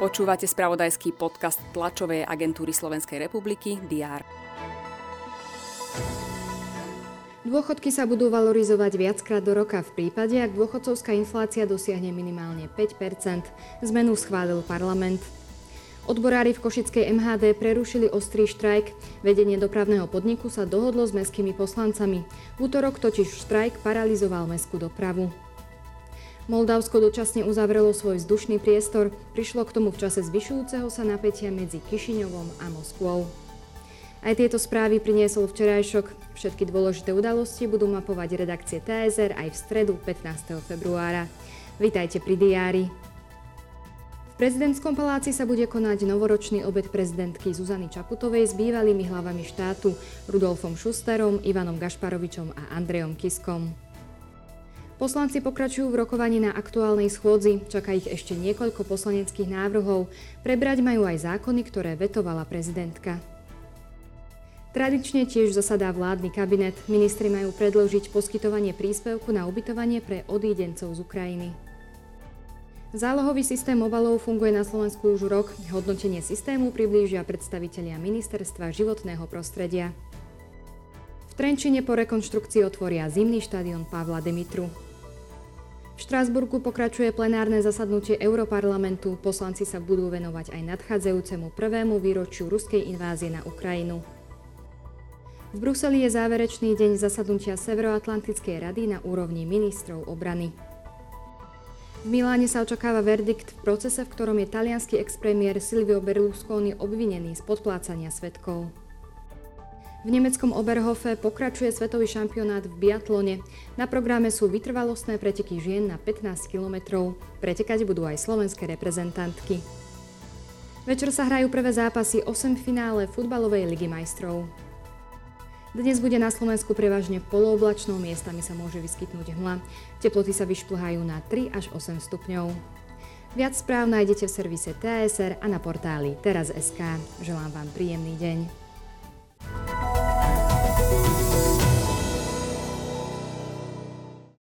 Počúvate spravodajský podcast tlačovej agentúry Slovenskej republiky DR. Dôchodky sa budú valorizovať viackrát do roka v prípade, ak dôchodcovská inflácia dosiahne minimálne 5% Zmenu schválil parlament. Odborári v Košickej MHD prerušili ostrý štrajk. Vedenie dopravného podniku sa dohodlo s mestskými poslancami. V útorok totiž štrajk paralizoval mestskú dopravu. Moldavsko dočasne uzavrelo svoj vzdušný priestor, prišlo k tomu v čase zvyšujúceho sa napätia medzi Kišiňovom a Moskvou. Aj tieto správy priniesol včerajšok. Všetky dôležité udalosti budú mapovať redakcie TSR aj v stredu 15. februára. Vítajte pri diári. V prezidentskom paláci sa bude konať novoročný obed prezidentky Zuzany Čaputovej s bývalými hlavami štátu Rudolfom Šusterom, Ivanom Gašparovičom a Andrejom Kiskom. Poslanci pokračujú v rokovaní na aktuálnej schôdzi, čaká ich ešte niekoľko poslaneckých návrhov. Prebrať majú aj zákony, ktoré vetovala prezidentka. Tradične tiež zasadá vládny kabinet. Ministri majú predložiť poskytovanie príspevku na ubytovanie pre odídencov z Ukrajiny. Zálohový systém obalov funguje na Slovensku už rok. Hodnotenie systému priblížia predstavitelia Ministerstva životného prostredia. V Trenčine po rekonštrukcii otvoria zimný štadión Pavla Demitru. V Štrásburgu pokračuje plenárne zasadnutie Europarlamentu. Poslanci sa budú venovať aj nadchádzajúcemu prvému výročiu ruskej invázie na Ukrajinu. V Bruseli je záverečný deň zasadnutia Severoatlantickej rady na úrovni ministrov obrany. V Miláne sa očakáva verdikt v procese, v ktorom je talianský expremiér Silvio Berlusconi obvinený z podplácania svetkov. V nemeckom Oberhofe pokračuje svetový šampionát v biatlone. Na programe sú vytrvalostné preteky žien na 15 kilometrov. Pretekať budú aj slovenské reprezentantky. Večer sa hrajú prvé zápasy 8 finále futbalovej ligy majstrov. Dnes bude na Slovensku prevažne polooblačnou, miestami sa môže vyskytnúť hmla. Teploty sa vyšplhajú na 3 až 8 stupňov. Viac správ nájdete v servise TSR a na portáli teraz.sk. Želám vám príjemný deň.